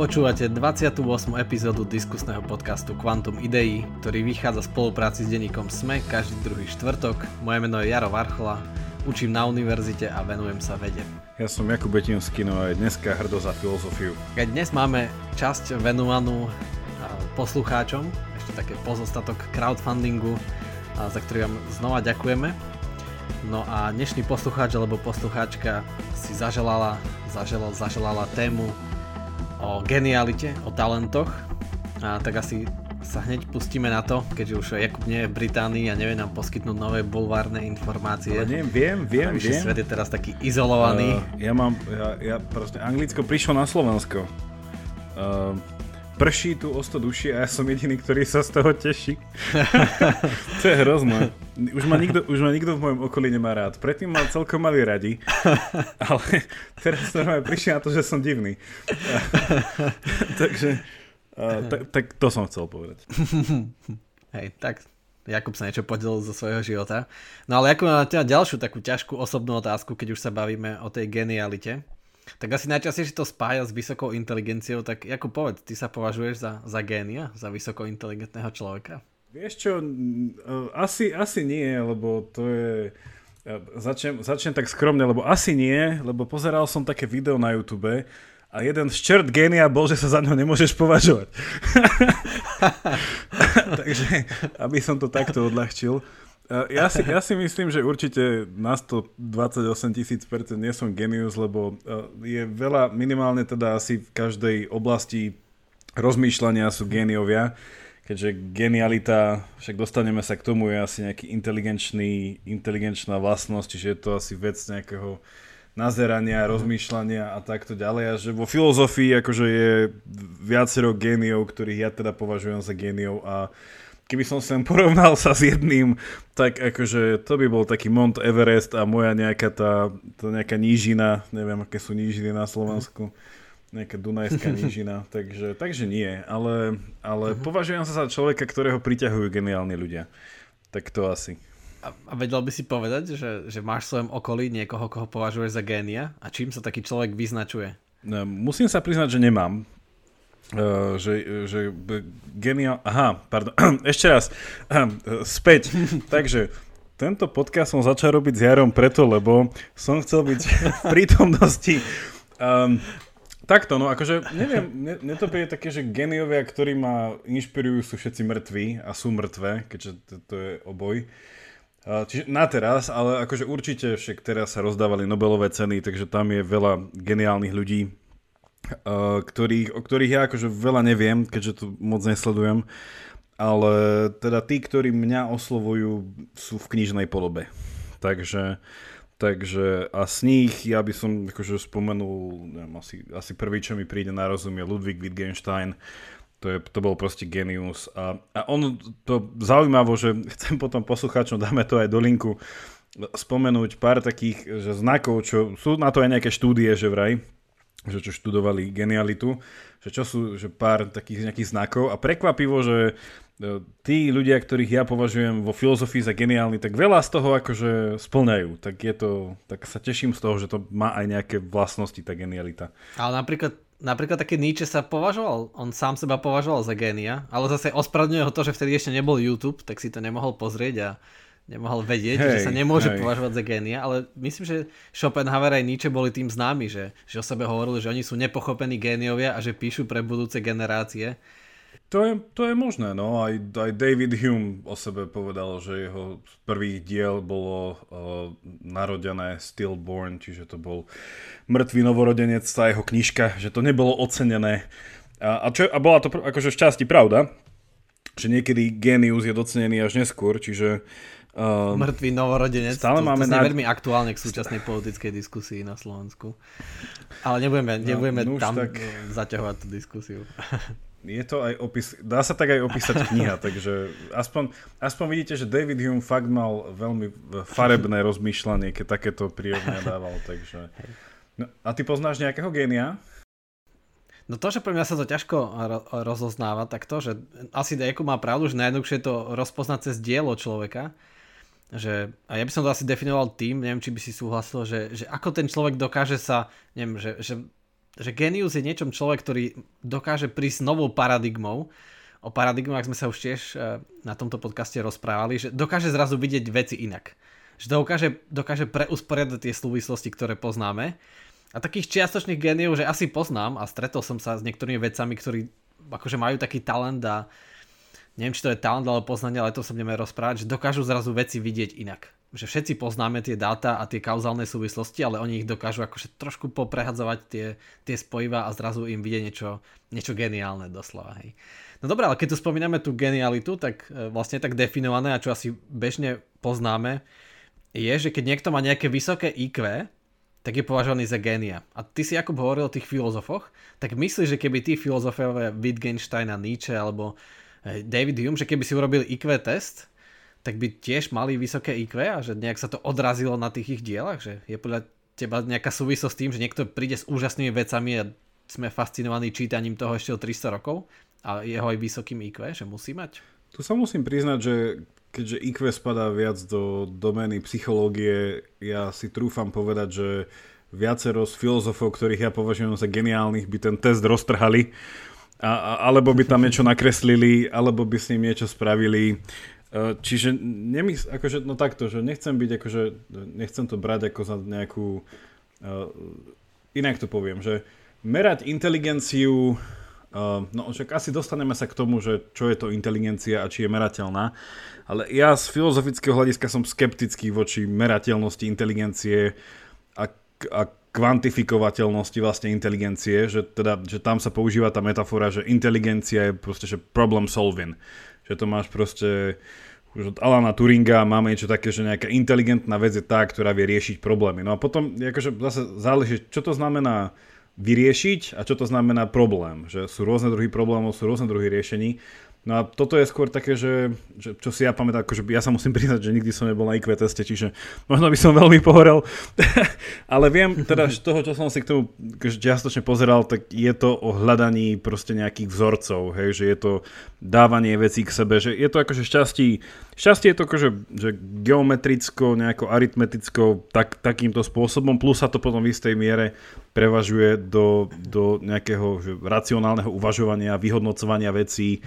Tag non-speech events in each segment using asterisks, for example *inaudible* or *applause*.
Počúvate 28. epizódu diskusného podcastu Quantum Idei, ktorý vychádza v spolupráci s denníkom SME každý druhý štvrtok. Moje meno je Jaro Varchola, učím na univerzite a venujem sa vede. Ja som Jakub Betinský, no aj dneska hrdo za filozofiu. Keď dnes máme časť venovanú poslucháčom, ešte také pozostatok crowdfundingu, za ktorý vám znova ďakujeme. No a dnešný poslucháč alebo poslucháčka si zaželala, zaželala, zaželala tému o genialite, o talentoch. A tak asi sa hneď pustíme na to, keďže už Jakub nie je v Británii a nevie nám poskytnúť nové bulvárne informácie. Ale nie, viem, viem, viem. svet je teraz taký izolovaný. Uh, ja mám, ja, ja proste, Anglicko prišlo na Slovensko. Uh, prší tu o 100 duši a ja som jediný, ktorý sa z toho teší. *laughs* to je hrozné. Už ma, nikto, už ma nikto v mojom okolí nemá rád. Predtým ma celkom mali radi, *laughs* ale teraz normálne prišli na to, že som divný. *laughs* Takže tak, tak to som chcel povedať. Hej, tak Jakub sa niečo podelil zo svojho života. No ale ako na teda ďalšiu takú ťažkú osobnú otázku, keď už sa bavíme o tej genialite. Tak asi najčastejšie to spája s vysokou inteligenciou, tak ako povedz, ty sa považuješ za, za génia, za vysoko inteligentného človeka? Vieš čo, asi, asi nie, lebo to je... Začnem, začnem tak skromne, lebo asi nie, lebo pozeral som také video na YouTube a jeden z čert génia bol, že sa za ňo nemôžeš považovať. *laughs* Takže, aby som to takto odľahčil. Ja si, ja si myslím, že určite na 128 tisíc percent nie som genius, lebo je veľa, minimálne teda asi v každej oblasti rozmýšľania sú géniovia, keďže genialita, však dostaneme sa k tomu, je asi nejaký inteligenčný, inteligenčná vlastnosť, čiže je to asi vec nejakého nazerania, rozmýšľania a takto ďalej. A že vo filozofii akože je viacero géniov, ktorých ja teda považujem za géniov a keby som sem porovnal sa s jedným, tak akože to by bol taký Mont Everest a moja nejaká tá, tá nejaká nížina, neviem aké sú nížiny na Slovensku, nejaká Dunajská *laughs* nížina, takže, takže nie, ale, ale uh-huh. považujem sa za človeka, ktorého priťahujú geniálni ľudia. Tak to asi. A, a vedel by si povedať, že, že máš v svojom okolí niekoho, koho považuješ za génia? A čím sa taký človek vyznačuje? No, musím sa priznať, že nemám. Uh, že, že geniál... Aha, pardon. *clears throat* Ešte raz. *clears throat* Späť. *laughs* Takže tento podcast som začal robiť s Jarom preto, lebo som chcel byť v prítomnosti. Um, takto, no akože, neviem, mne, to príde také, že geniovia, ktorí ma inšpirujú, sú všetci mŕtvi a sú mŕtve, keďže to, to je oboj. Uh, čiže na teraz, ale akože určite však teraz sa rozdávali Nobelové ceny, takže tam je veľa geniálnych ľudí, ktorých, o ktorých ja akože veľa neviem, keďže to moc nesledujem, ale teda tí, ktorí mňa oslovujú, sú v knižnej podobe. Takže, takže a z nich ja by som akože spomenul, neviem, asi, asi prvý, čo mi príde na rozum je Ludwig Wittgenstein, to, je, to bol proste genius. A, a on, to zaujímavo, že *laughs* chcem potom poslucháčom, dáme to aj do linku, spomenúť pár takých že znakov, čo sú na to aj nejaké štúdie, že vraj, že čo študovali genialitu, že čo sú že pár takých nejakých znakov a prekvapivo, že e, tí ľudia, ktorých ja považujem vo filozofii za geniálny, tak veľa z toho akože splňajú. Tak je to, tak sa teším z toho, že to má aj nejaké vlastnosti, tá genialita. Ale napríklad, napríklad taký Nietzsche sa považoval, on sám seba považoval za génia, ale zase ospravedlňuje ho to, že vtedy ešte nebol YouTube, tak si to nemohol pozrieť a nemohol vedieť, hej, že sa nemôže hej. považovať za génia, ale myslím, že Schopenhauer aj Nietzsche boli tým známi, že, že o sebe hovorili, že oni sú nepochopení géniovia a že píšu pre budúce generácie. To je, to je možné, no. Aj, aj David Hume o sebe povedal, že jeho prvý diel bolo uh, narodené Stillborn, čiže to bol mŕtvý novorodenec, tá jeho knižka, že to nebolo ocenené. A, a, čo, a bola to akože v časti pravda, že niekedy genius je docenený až neskôr, čiže Uh, Mŕtvý novorodenec. Stále to, máme to na... veľmi aktuálne k súčasnej politickej diskusii na Slovensku. Ale nebudeme, no, nebudeme no, tam tak... zaťahovať tú diskusiu. *laughs* Je to aj opis, dá sa tak aj opísať kniha, takže aspoň, aspoň vidíte, že David Hume fakt mal veľmi farebné *laughs* rozmýšľanie, keď takéto prírodné dával, takže... No, a ty poznáš nejakého génia? No to, že pre mňa sa to ťažko ro- rozoznáva, tak to, že asi Dejko má pravdu, že najjednoduchšie je to rozpoznať cez dielo človeka, že, a ja by som to asi definoval tým, neviem, či by si súhlasil, že, že ako ten človek dokáže sa, neviem, že, že že genius je niečom človek, ktorý dokáže prísť novou paradigmou. O paradigmách sme sa už tiež e, na tomto podcaste rozprávali, že dokáže zrazu vidieť veci inak. Že dokáže, dokáže preusporiadať tie súvislosti, ktoré poznáme. A takých čiastočných geniov, že asi poznám a stretol som sa s niektorými vecami, ktorí akože majú taký talent a neviem, či to je talent alebo poznanie, ale to sa budeme rozprávať, že dokážu zrazu veci vidieť inak že všetci poznáme tie dáta a tie kauzálne súvislosti, ale oni ich dokážu akože trošku poprehadzovať tie, tie spojiva a zrazu im vidie niečo, niečo geniálne doslova. Hej. No dobré, ale keď tu spomíname tú genialitu, tak e, vlastne tak definované a čo asi bežne poznáme, je, že keď niekto má nejaké vysoké IQ, tak je považovaný za génia. A ty si ako hovoril o tých filozofoch, tak myslíš, že keby tí filozofové Wittgenstein a Nietzsche alebo David Hume, že keby si urobili IQ test, tak by tiež mali vysoké IQ a že nejak sa to odrazilo na tých ich dielach, že je podľa teba nejaká súvislosť s tým, že niekto príde s úžasnými vecami a sme fascinovaní čítaním toho ešte o 300 rokov a jeho aj vysokým IQ, že musí mať? Tu sa musím priznať, že keďže IQ spadá viac do domény psychológie, ja si trúfam povedať, že viacero z filozofov, ktorých ja považujem za geniálnych, by ten test roztrhali, a, alebo by tam niečo nakreslili, alebo by s ním niečo spravili. Eh, čiže nemys- akože, no takto, že nechcem byť akože, nechcem to brať ako za nejakú, uh, inak to poviem, že merať inteligenciu, uh, no však asi dostaneme sa k tomu, že čo je to inteligencia a či je merateľná, ale ja z filozofického hľadiska som skeptický voči merateľnosti inteligencie a, a kvantifikovateľnosti vlastne inteligencie, že, teda, že tam sa používa tá metafora, že inteligencia je proste že problem solving že to máš proste už od Alana Turinga máme niečo také, že nejaká inteligentná vec je tá, ktorá vie riešiť problémy. No a potom akože zase záleží, čo to znamená vyriešiť a čo to znamená problém. Že sú rôzne druhy problémov, sú rôzne druhy riešení No a toto je skôr také, že, že čo si ja pamätám, akože ja sa musím priznať, že nikdy som nebol na IQ teste, čiže možno by som veľmi pohorel, *laughs* ale viem teda z toho, čo som si k tomu akože čiastočne pozeral, tak je to o hľadaní proste nejakých vzorcov, hej, že je to dávanie vecí k sebe, že je to akože šťastí, šťastie je to akože že geometricko, nejako aritmeticko, tak, takýmto spôsobom, plus sa to potom v istej miere prevažuje do, do nejakého že, racionálneho uvažovania, vyhodnocovania vecí,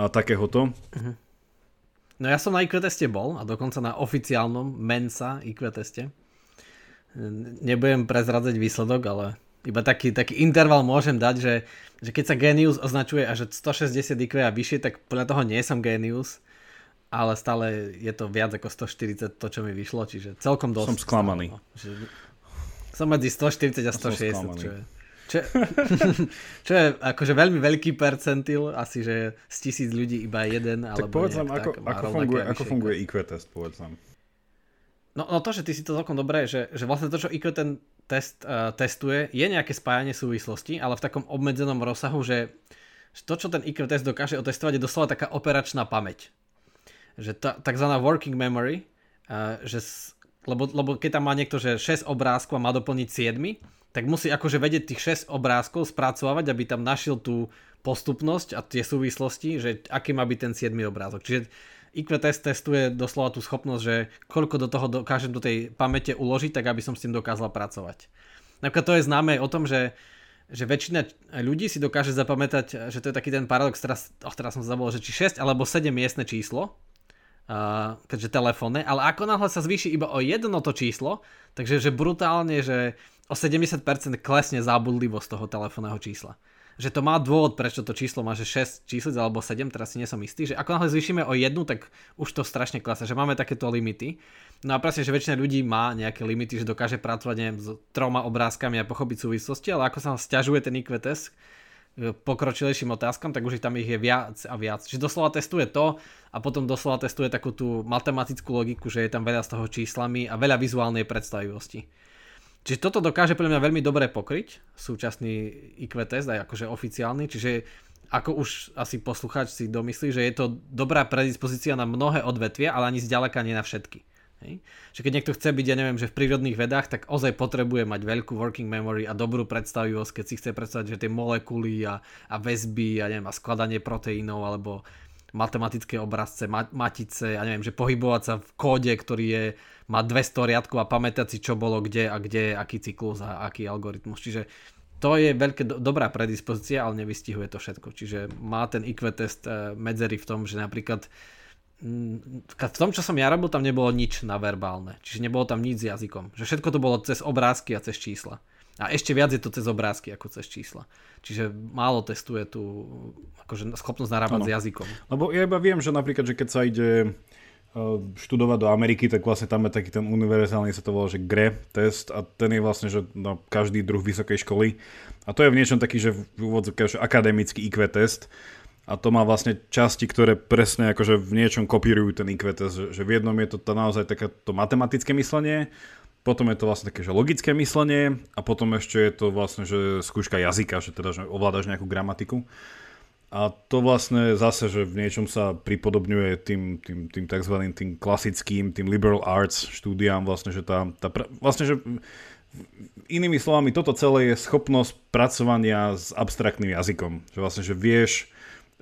a takéhoto. Uh-huh. No ja som na IQ teste bol a dokonca na oficiálnom Mensa IQ teste. Nebudem prezradzať výsledok, ale iba taký, taký interval môžem dať, že, že keď sa genius označuje až 160 IQ a vyššie, tak podľa toho nie som genius, ale stále je to viac ako 140 to, čo mi vyšlo, čiže celkom dosť. Som sklamaný. Stále, no. že som medzi 140 a 160, čo je čo, *laughs* čo je akože veľmi veľký percentil, asi že z tisíc ľudí iba jeden. Tak povedz nám, ako, tak, ako, funguje, ako funguje IQ test, povedz nám. No, no to, že ty si to celkom dobré, že, že vlastne to, čo IQ ten test uh, testuje, je nejaké spájanie súvislosti, ale v takom obmedzenom rozsahu, že, že to, čo ten IQ test dokáže otestovať, je doslova taká operačná pamäť. Že tá, takzvaná working memory, uh, že, lebo, lebo keď tam má niekto, že 6 obrázkov a má doplniť 7, tak musí akože vedieť tých 6 obrázkov spracovať, aby tam našiel tú postupnosť a tie súvislosti, že aký má byť ten 7 obrázok. Čiže IQ test testuje doslova tú schopnosť, že koľko do toho dokážem do tej pamäte uložiť, tak aby som s tým dokázal pracovať. Napríklad to je známe o tom, že, že väčšina ľudí si dokáže zapamätať, že to je taký ten paradox, teraz, oh, teraz som zabol, že či 6 alebo 7 miestne číslo, uh, keďže telefónne, ale ako náhle sa zvýši iba o jedno to číslo, takže že brutálne, že o 70% klesne zábudlivosť toho telefónneho čísla. Že to má dôvod, prečo to číslo má, že 6 číslic alebo 7, teraz si nie som istý, že ako náhle zvýšime o jednu, tak už to strašne klesne, že máme takéto limity. No a presne, že väčšina ľudí má nejaké limity, že dokáže pracovať neviem, s troma obrázkami a pochopiť súvislosti, ale ako sa stiažuje ten IQ test pokročilejším otázkam, tak už tam ich je viac a viac. Čiže doslova testuje to a potom doslova testuje takú tú matematickú logiku, že je tam veľa z toho číslami a veľa vizuálnej predstavivosti. Čiže toto dokáže pre mňa veľmi dobre pokryť, súčasný IQ test, aj akože oficiálny, čiže ako už asi poslucháč si domyslí, že je to dobrá predispozícia na mnohé odvetvia, ale ani zďaleka nie na všetky. Hej. Že keď niekto chce byť, ja neviem, že v prírodných vedách, tak ozaj potrebuje mať veľkú working memory a dobrú predstavivosť, keď si chce predstaviť, že tie molekuly a, a väzby a, neviem, a skladanie proteínov alebo matematické obrazce, matice, ja neviem, že pohybovať sa v kóde, ktorý je má 200 riadkov a pamätať si, čo bolo kde a kde, aký cyklus a aký algoritmus. Čiže to je veľké do, dobrá predispozícia, ale nevystihuje to všetko. Čiže má ten IQ test e, medzery v tom, že napríklad v tom, čo som ja robil, tam nebolo nič na verbálne. Čiže nebolo tam nič s jazykom. Že všetko to bolo cez obrázky a cez čísla. A ešte viac je to cez obrázky ako cez čísla. Čiže málo testuje tú akože, schopnosť narábať ano. s jazykom. Lebo ja iba viem, že napríklad, že keď sa ide študovať do Ameriky, tak vlastne tam je taký ten univerzálny, sa to volá, že GRE test a ten je vlastne, že na každý druh vysokej školy. A to je v niečom taký, že v úvodzovke, že akademický IQ test a to má vlastne časti, ktoré presne akože v niečom kopírujú ten IQ test, že, že v jednom je to tá naozaj takéto matematické myslenie, potom je to vlastne také, že logické myslenie a potom ešte je to vlastne, že skúška jazyka, že teda, že ovládaš nejakú gramatiku. A to vlastne zase, že v niečom sa pripodobňuje tým, tým, tým tzv. tým klasickým, tým liberal arts štúdiám, vlastne, že tá, tá vlastne, že inými slovami, toto celé je schopnosť pracovania s abstraktným jazykom. Že vlastne, že vieš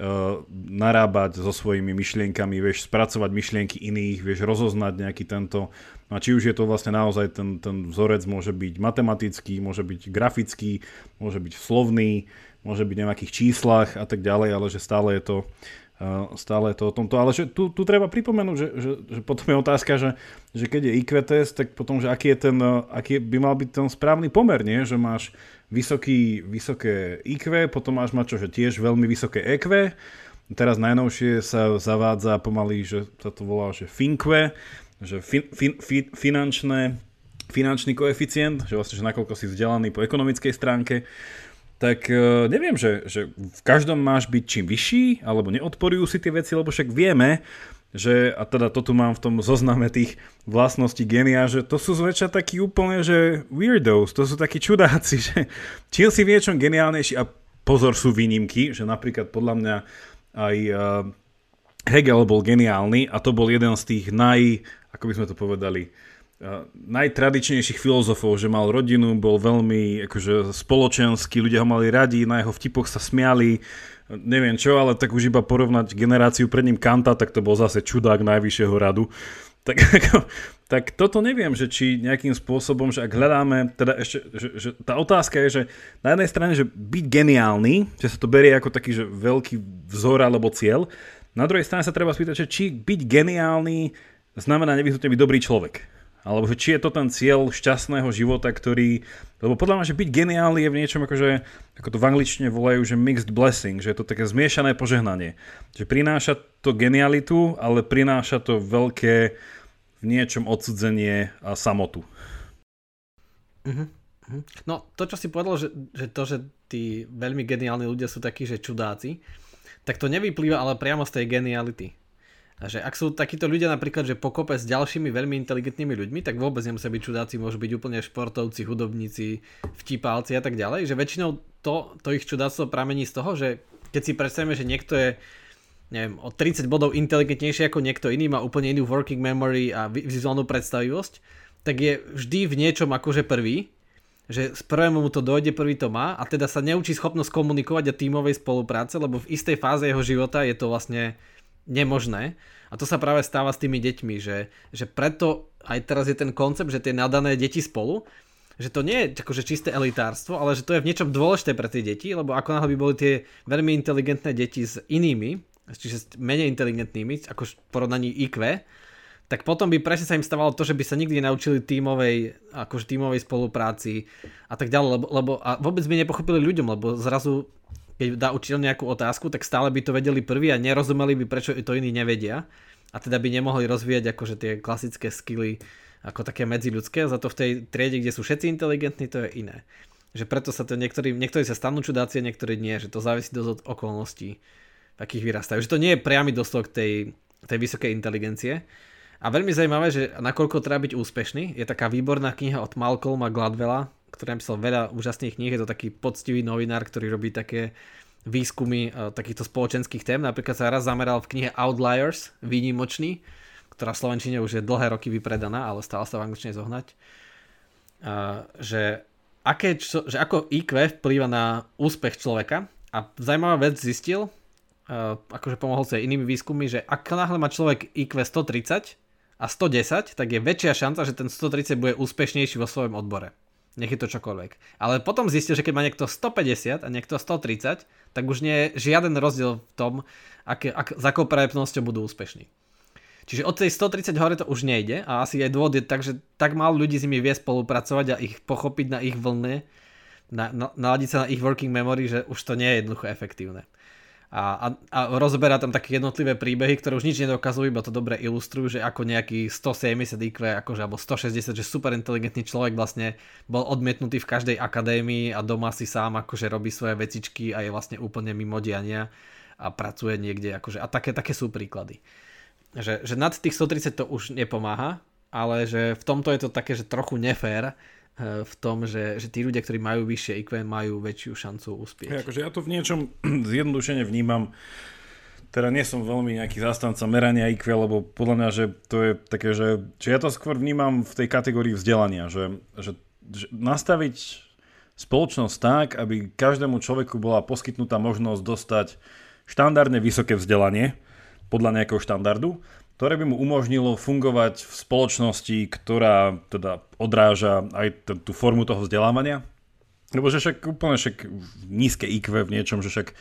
uh, narábať so svojimi myšlienkami, vieš spracovať myšlienky iných, vieš rozoznať nejaký tento, no a či už je to vlastne naozaj ten, ten vzorec môže byť matematický, môže byť grafický, môže byť slovný, môže byť nejakých číslach a tak ďalej, ale že stále je to, stále je to o tomto. Ale že tu, tu treba pripomenúť, že, že, že potom je otázka, že, že keď je IQ test, tak potom, že aký, je ten, aký by mal byť ten správny pomer, nie? že máš vysoký, vysoké IQ, potom máš mať čo, že tiež veľmi vysoké EQ, Teraz najnovšie sa zavádza pomaly, že sa to volá, že FINQUE, že fin, fin, fin, finančné, finančný koeficient, že vlastne, že nakoľko si vzdelaný po ekonomickej stránke tak uh, neviem, že, že v každom máš byť čím vyšší, alebo neodporujú si tie veci, lebo však vieme, že, a teda to tu mám v tom zozname tých vlastností genia, že to sú zväčša takí úplne, že weirdos, to sú takí čudáci, *laughs* že čím si v niečom geniálnejší, a pozor sú výnimky, že napríklad podľa mňa aj uh, Hegel bol geniálny a to bol jeden z tých naj, ako by sme to povedali, najtradičnejších filozofov, že mal rodinu, bol veľmi akože, spoločenský, ľudia ho mali radi, na jeho vtipoch sa smiali, neviem čo, ale tak už iba porovnať generáciu pred ním Kanta, tak to bol zase čudák najvyššieho radu. Tak, *laughs* tak toto neviem, že či nejakým spôsobom, že ak hľadáme, teda ešte, že, že tá otázka je, že na jednej strane, že byť geniálny, že sa to berie ako taký, že veľký vzor alebo cieľ, na druhej strane sa treba spýtať, že či byť geniálny znamená nevyhnutne byť dobrý človek alebo že či je to ten cieľ šťastného života, ktorý, lebo podľa mňa, že byť geniálny je v niečom akože, ako to v angličtine volajú, že mixed blessing, že je to také zmiešané požehnanie. Že prináša to genialitu, ale prináša to veľké v niečom odsudzenie a samotu. Uh-huh. No to, čo si povedal, že, že to, že tí veľmi geniálni ľudia sú takí, že čudáci, tak to nevyplýva ale priamo z tej geniality. A že ak sú takíto ľudia napríklad, že pokope s ďalšími veľmi inteligentnými ľuďmi, tak vôbec nemusia byť čudáci, môžu byť úplne športovci, hudobníci, vtipálci a tak ďalej. Že väčšinou to, to ich čudáctvo pramení z toho, že keď si predstavíme, že niekto je neviem, o 30 bodov inteligentnejší ako niekto iný, má úplne inú working memory a vizuálnu predstavivosť, tak je vždy v niečom akože prvý, že z prvému mu to dojde, prvý to má a teda sa neučí schopnosť komunikovať a tímovej spolupráce, lebo v istej fáze jeho života je to vlastne nemožné. A to sa práve stáva s tými deťmi, že, že preto aj teraz je ten koncept, že tie nadané deti spolu, že to nie je akože čisté elitárstvo, ale že to je v niečom dôležité pre tie deti, lebo ako náhle by boli tie veľmi inteligentné deti s inými, čiže s menej inteligentnými, ako v porovnaní IQ, tak potom by presne sa im stávalo to, že by sa nikdy naučili tímovej, akože tímovej spolupráci a tak ďalej, lebo, lebo a vôbec by nepochopili ľuďom, lebo zrazu keď dá učiteľ nejakú otázku, tak stále by to vedeli prvý a nerozumeli by, prečo to iní nevedia. A teda by nemohli rozvíjať akože tie klasické skily ako také medziľudské, za to v tej triede, kde sú všetci inteligentní, to je iné. Že preto sa to niektorí, niektorí sa stanú čudáci a niektorí nie, že to závisí dosť od okolností, v akých vyrastajú. Že to nie je priamy dosledok tej, tej vysokej inteligencie. A veľmi zaujímavé, že nakoľko treba byť úspešný, je taká výborná kniha od Malcolma Gladwella, ktorý napísal veľa úžasných kníh, je to taký poctivý novinár, ktorý robí také výskumy uh, takýchto spoločenských tém. Napríklad sa raz zameral v knihe Outliers, výnimočný, ktorá v Slovenčine už je dlhé roky vypredaná, ale stále sa v angličtine zohnať. Uh, že, aké, že ako IQ vplýva na úspech človeka a zaujímavá vec zistil, uh, akože pomohol sa inými výskumy, že ak náhle má človek IQ 130 a 110, tak je väčšia šanca, že ten 130 bude úspešnejší vo svojom odbore. Nech je to čokoľvek. Ale potom zistil, že keď má niekto 150 a niekto 130, tak už nie je žiaden rozdiel v tom, aké, ak, za akou prepnosťou budú úspešní. Čiže od tej 130 hore to už nejde a asi aj dôvod je tak, že tak málo ľudí s nimi vie spolupracovať a ich pochopiť na ich vlne, na, na, naladiť sa na ich working memory, že už to nie je jednoducho efektívne. A, a, a rozoberá tam také jednotlivé príbehy, ktoré už nič nedokazujú, iba to dobre ilustrujú, že ako nejaký 170 IQ, akože, alebo 160, že super inteligentný človek vlastne bol odmietnutý v každej akadémii a doma si sám akože robí svoje vecičky a je vlastne úplne mimo diania a pracuje niekde. Akože, a také, také sú príklady. Že, že nad tých 130 to už nepomáha, ale že v tomto je to také, že trochu nefér, v tom, že, že tí ľudia, ktorí majú vyššie IQ, majú väčšiu šancu uspieť. Ja, akože ja to v niečom *clears throat* zjednodušene vnímam, teda nie som veľmi nejaký zastanca merania IQ, lebo podľa mňa, že to je také, že, že ja to skôr vnímam v tej kategórii vzdelania, že, že, že nastaviť spoločnosť tak, aby každému človeku bola poskytnutá možnosť dostať štandardne vysoké vzdelanie podľa nejakého štandardu ktoré by mu umožnilo fungovať v spoločnosti, ktorá teda odráža aj t- tú formu toho vzdelávania. Lebo že však úplne však nízke IQ v niečom, že však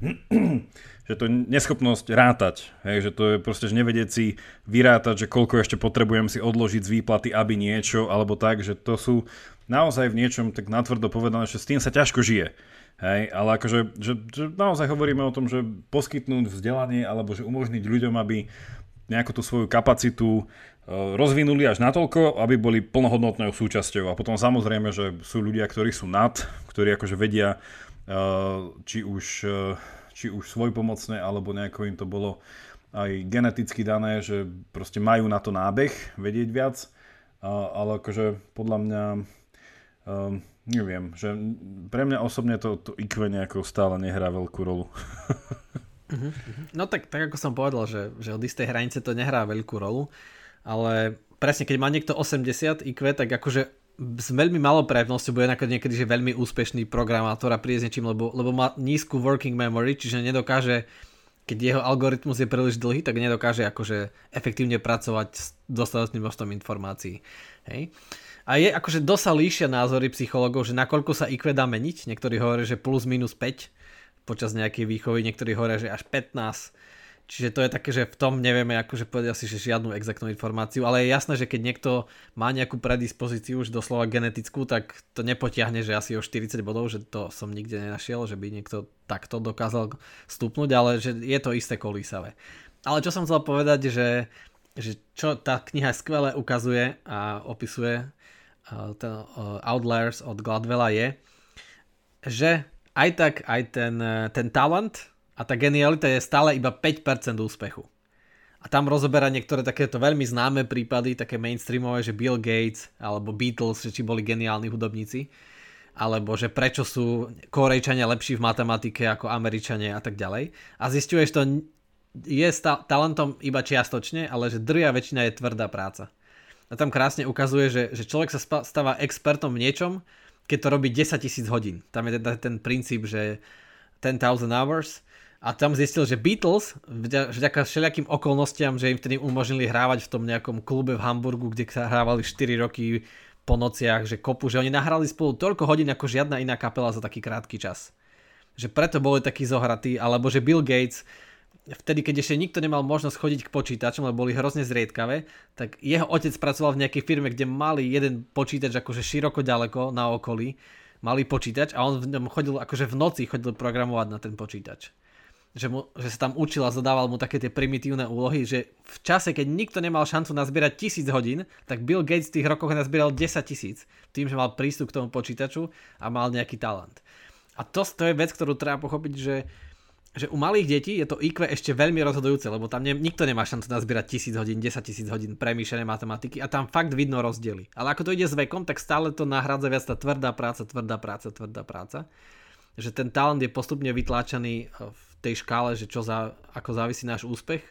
*clears throat* že to je neschopnosť rátať, hej, že to je proste, že nevedieť si vyrátať, že koľko ešte potrebujem si odložiť z výplaty, aby niečo, alebo tak, že to sú naozaj v niečom tak natvrdo povedané, že s tým sa ťažko žije. Hej, ale akože že, že naozaj hovoríme o tom, že poskytnúť vzdelanie alebo že umožniť ľuďom, aby nejakú tú svoju kapacitu e, rozvinuli až natoľko, aby boli plnohodnotnou súčasťou. A potom samozrejme, že sú ľudia, ktorí sú nad, ktorí akože vedia, e, či už, e, či už svojpomocné, alebo nejako im to bolo aj geneticky dané, že proste majú na to nábeh, vedieť viac. Ale akože podľa mňa neviem, že pre mňa osobne to, to IQ nejako stále nehrá veľkú rolu. *laughs* Uh-huh. No tak, tak ako som povedal, že, že od istej hranice to nehrá veľkú rolu, ale presne keď má niekto 80 IQ, tak akože s veľmi malou prevnosťou bude niekedy že veľmi úspešný programátor a príde s niečím, lebo, lebo má nízku working memory, čiže nedokáže, keď jeho algoritmus je príliš dlhý, tak nedokáže akože efektívne pracovať s dostatočným množstvom informácií. Hej. A je akože dosa líšia názory psychologov, že nakoľko sa IQ dá meniť. Niektorí hovoria, že plus minus 5 počas nejakej výchovy, niektorí hovoria, že až 15. Čiže to je také, že v tom nevieme akože povedať asi že žiadnu exaktnú informáciu, ale je jasné, že keď niekto má nejakú predispozíciu už doslova genetickú, tak to nepotiahne, že asi o 40 bodov, že to som nikde nenašiel, že by niekto takto dokázal stúpnuť, ale že je to isté kolísavé. Ale čo som chcel povedať, že, že čo tá kniha skvele ukazuje a opisuje ten Outliers od Gladwella je, že aj tak aj ten, eh, ten talent a tá genialita je stále iba 5% úspechu. A tam rozoberá niektoré takéto veľmi známe prípady, také mainstreamové, že Bill Gates alebo Beatles, že či boli geniálni hudobníci, alebo že prečo sú Korejčania lepší v matematike ako Američania a tak ďalej. A zistuješ to je sta- talentom iba čiastočne, ale že drvia väčšina je tvrdá práca. A tam krásne ukazuje, že, že človek sa stáva expertom v niečom, keď to robí 10 tisíc hodín. Tam je teda ten princíp, že 10,000 hours. A tam zistil, že Beatles, vďaka všelijakým okolnostiam, že im vtedy umožnili hrávať v tom nejakom klube v Hamburgu, kde sa hrávali 4 roky po nociach, že kopu, že oni nahrali spolu toľko hodín ako žiadna iná kapela za taký krátky čas. Že preto boli takí zohratí, alebo že Bill Gates vtedy, keď ešte nikto nemal možnosť chodiť k počítačom, lebo boli hrozne zriedkavé, tak jeho otec pracoval v nejakej firme, kde mali jeden počítač akože široko ďaleko na okolí, mali počítač a on v ňom chodil, akože v noci chodil programovať na ten počítač. Že, mu, že sa tam učil a zadával mu také tie primitívne úlohy, že v čase, keď nikto nemal šancu nazbierať tisíc hodín, tak Bill Gates v tých rokoch nazbieral 10 tisíc, tým, že mal prístup k tomu počítaču a mal nejaký talent. A to, to je vec, ktorú treba pochopiť, že že u malých detí je to IQ ešte veľmi rozhodujúce, lebo tam ne, nikto nemá šancu nazbierať tisíc hodín, 10 tisíc hodín premýšľané matematiky a tam fakt vidno rozdiely. Ale ako to ide s vekom, tak stále to nahradza viac tá tvrdá práca, tvrdá práca, tvrdá práca. Že ten talent je postupne vytláčaný eh, v tej škále, že čo za, ako závisí náš úspech,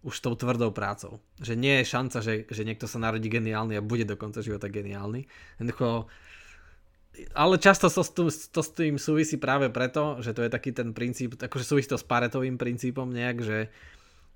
už tou tvrdou prácou. Že nie je šanca, že, že niekto sa narodí geniálny a bude do konca života geniálny. Jednoducho ale často to, to, s tým súvisí práve preto, že to je taký ten princíp, akože súvisí to s paretovým princípom nejak, že,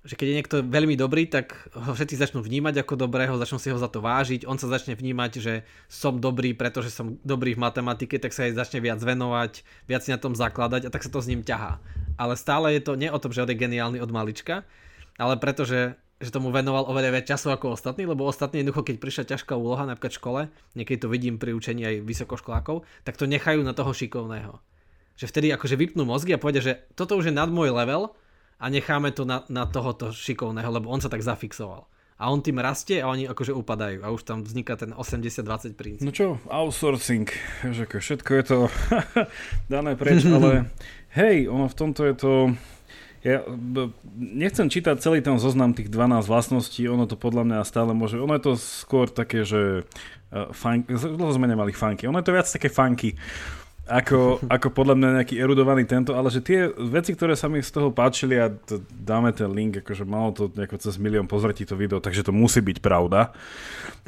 že keď je niekto veľmi dobrý, tak ho všetci začnú vnímať ako dobrého, začnú si ho za to vážiť, on sa začne vnímať, že som dobrý, pretože som dobrý v matematike, tak sa aj začne viac venovať, viac si na tom zakladať a tak sa to s ním ťahá. Ale stále je to nie o tom, že on je geniálny od malička, ale pretože že tomu venoval oveľa viac času ako ostatní, lebo ostatní jednoducho, keď prišla ťažká úloha napríklad v škole, niekedy to vidím pri učení aj vysokoškolákov, tak to nechajú na toho šikovného. Že vtedy akože vypnú mozgy a povedia, že toto už je nad môj level, a necháme to na, na tohoto šikovného, lebo on sa tak zafixoval. A on tým rastie a oni akože upadajú a už tam vzniká ten 80-20 princíp. No čo, outsourcing, že všetko je to *laughs* dané preč, ale *laughs* hej, ono v tomto je to... Ja nechcem čítať celý ten zoznam tých 12 vlastností, ono to podľa mňa stále môže, ono je to skôr také, že uh, fun, dlho sme nemali funky, ono je to viac také funky ako, *laughs* ako podľa mňa nejaký erudovaný tento, ale že tie veci, ktoré sa mi z toho páčili a to, dáme ten link, akože malo to nejako cez milión pozretí to video, takže to musí byť pravda.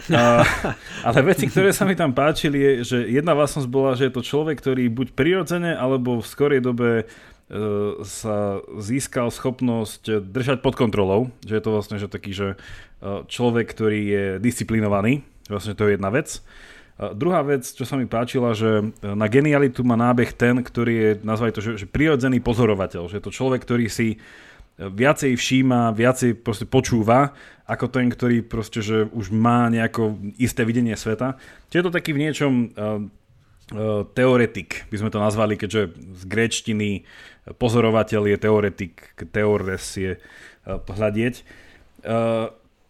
A, *laughs* ale veci, ktoré sa mi tam páčili je, že jedna vlastnosť bola, že je to človek, ktorý buď prirodzene, alebo v skorej dobe sa získal schopnosť držať pod kontrolou, že je to vlastne že taký, že e, človek, ktorý je disciplinovaný, vlastne to je jedna vec. Druhá vec, čo sa mi páčila, že na genialitu má nábeh ten, ktorý je, nazvaj to, že, že prirodzený pozorovateľ, že je to človek, ktorý si viacej všíma, viacej proste počúva, ako ten, ktorý proste, že už má nejako isté videnie sveta. Čiže je to taký v niečom teoretik, by sme to nazvali, keďže z gréčtiny pozorovateľ je teoretik, teores je uh, hľadieť.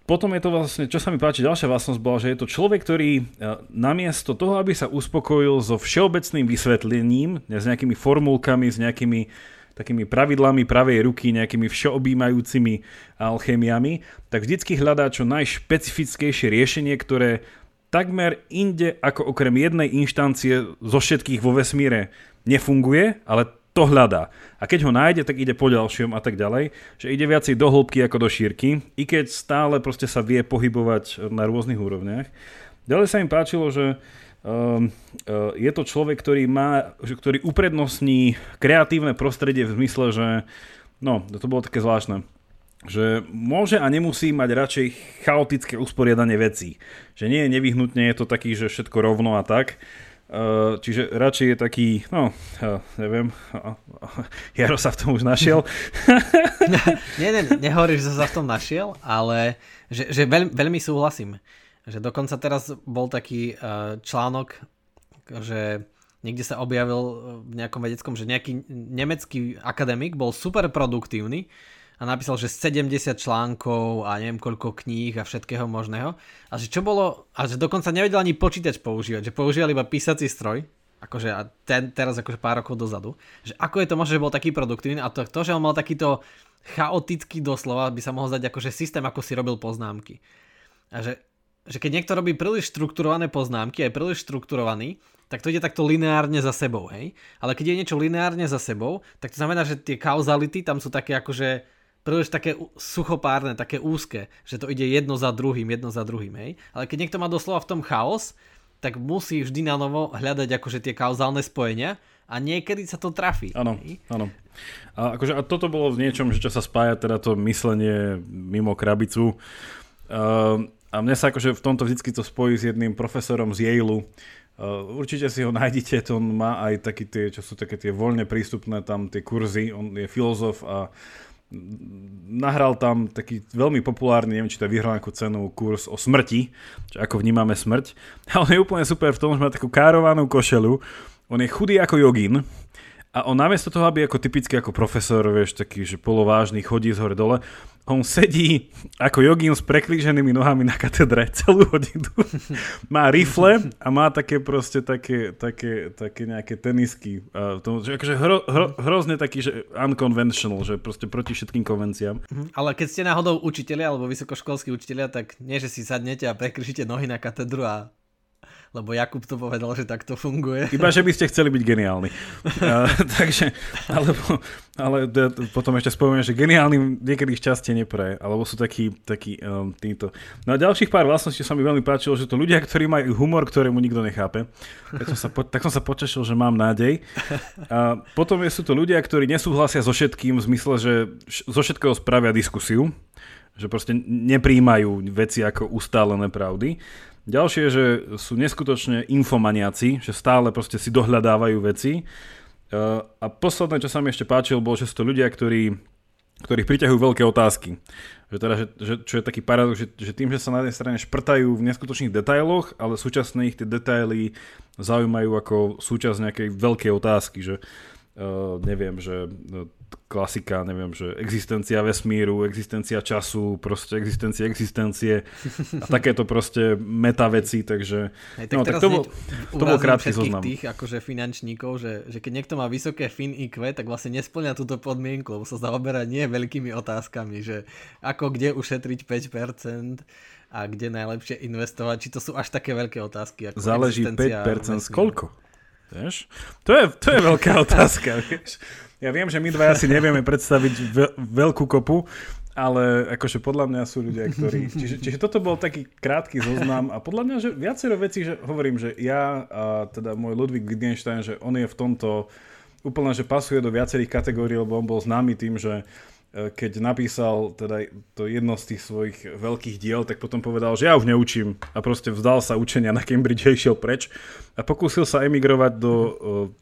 Potom je to vlastne, čo sa mi páči, ďalšia vlastnosť bola, že je to človek, ktorý e, namiesto toho, aby sa uspokojil so všeobecným vysvetlením, s nejakými formulkami, s nejakými takými pravidlami pravej ruky, nejakými všeobjímajúcimi alchémiami, tak vždycky hľadá čo najšpecifickejšie riešenie, ktoré takmer inde ako okrem jednej inštancie zo všetkých vo vesmíre nefunguje, ale to hľadá. A keď ho nájde, tak ide po ďalšom a tak ďalej, že ide viacej do hĺbky ako do šírky, i keď stále proste sa vie pohybovať na rôznych úrovniach. Ďalej sa im páčilo, že uh, uh, je to človek, ktorý má, ktorý uprednostní kreatívne prostredie v zmysle, že no, to bolo také zvláštne že môže a nemusí mať radšej chaotické usporiadanie vecí. Že nie je nevyhnutne, je to taký, že všetko rovno a tak, Uh, čiže radšej je taký, no, uh, neviem, Jaro sa v tom už našiel. *laughs* nie, nie, nehovoríš, že sa v tom našiel, ale že, že veľ, veľmi súhlasím. Že dokonca teraz bol taký uh, článok, že niekde sa objavil v nejakom vedeckom, že nejaký nemecký akademik bol super produktívny, a napísal, že 70 článkov a neviem koľko kníh a všetkého možného. A že čo bolo, a že dokonca nevedel ani počítač používať, že používal iba písací stroj, akože a ten, teraz akože pár rokov dozadu, že ako je to možné, že bol taký produktívny a to, to, že on mal takýto chaotický doslova, by sa mohol zdať akože systém, ako si robil poznámky. A že, že keď niekto robí príliš štrukturované poznámky, aj príliš štrukturovaný, tak to ide takto lineárne za sebou, hej? Ale keď je niečo lineárne za sebou, tak to znamená, že tie kauzality tam sú také akože príliš také suchopárne, také úzke, že to ide jedno za druhým, jedno za druhým, hej. Ale keď niekto má doslova v tom chaos, tak musí vždy na novo hľadať akože tie kauzálne spojenia a niekedy sa to trafí. Áno, áno. A, akože, a toto bolo v niečom, že čo sa spája teda to myslenie mimo krabicu. Uh, a mne sa akože v tomto vždycky to spojí s jedným profesorom z Yale. Uh, určite si ho *laughs* nájdete, to on má aj také tie, čo sú také tie voľne prístupné tam tie kurzy, on je filozof a nahral tam taký veľmi populárny, neviem, či to vyhral nejakú cenu, kurz o smrti, čo ako vnímame smrť. *laughs* A on je úplne super v tom, že má takú károvanú košelu, on je chudý ako jogín a on namiesto toho, aby ako typicky ako profesor, vieš, taký, že polovážny, chodí z hore dole, on sedí ako jogín s preklíženými nohami na katedre celú hodinu. *laughs* má rifle a má také proste také, také, také nejaké tenisky. A to, že akože hro, hro, hrozne taký, že unconventional, že proste proti všetkým konvenciám. Mhm. Ale keď ste náhodou učiteľi alebo vysokoškolskí učiteľia, tak nie, že si sadnete a prekryšite nohy na katedru a lebo Jakub to povedal, že takto funguje. Iba, že by ste chceli byť geniálni. uh, *laughs* takže, alebo, ale potom ešte spomeniem, že geniálny niekedy šťastie nepraje, alebo sú takí, takí um, týmto. No a ďalších pár vlastností sa mi veľmi páčilo, že to ľudia, ktorí majú humor, ktorému nikto nechápe. Tak som sa, po, tak som sa potešil, že mám nádej. A potom sú to ľudia, ktorí nesúhlasia so všetkým v zmysle, že zo všetkého spravia diskusiu že proste nepríjmajú veci ako ustálené pravdy. Ďalšie, že sú neskutočne infomaniaci, že stále proste si dohľadávajú veci. E, a posledné, čo sa mi ešte páčilo, bolo, že sú to ľudia, ktorí, ktorých priťahujú veľké otázky. Že teda, že, že, čo je taký paradox, že, že tým, že sa na jednej strane šprtajú v neskutočných detailoch, ale súčasne ich tie detaily zaujímajú ako súčasť nejakej veľkej otázky, že uh, neviem, že klasika, neviem, že existencia vesmíru, existencia času, proste existencia existencie a *laughs* takéto proste meta veci, takže Hej, tak no, tak to, bol, to bol krátky zoznam. tých akože finančníkov, že, že keď niekto má vysoké fin IQ, tak vlastne nesplňa túto podmienku, lebo sa zaoberá nie veľkými otázkami, že ako kde ušetriť 5% a kde najlepšie investovať, či to sú až také veľké otázky. Ako Záleží 5% z koľko? Vieš? To je, to je veľká *laughs* otázka, vieš? Ja viem, že my dva si nevieme predstaviť ve- veľkú kopu, ale akože podľa mňa sú ľudia, ktorí... *laughs* Čiže, čiže toto bol taký krátky zoznam a podľa mňa, že viacero vecí, že hovorím, že ja a teda môj Ludwig Wittgenstein, že on je v tomto úplne, že pasuje do viacerých kategórií, lebo on bol známy tým, že keď napísal teda to jedno z tých svojich veľkých diel, tak potom povedal, že ja už neučím a proste vzdal sa učenia na Cambridge a išiel preč a pokúsil sa emigrovať do e,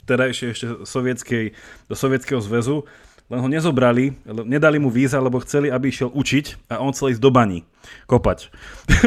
teda ešte sovietskej, do Sovietskeho zväzu, len ho nezobrali, nedali mu víza, lebo chceli, aby išiel učiť a on chcel ísť do baní, kopať.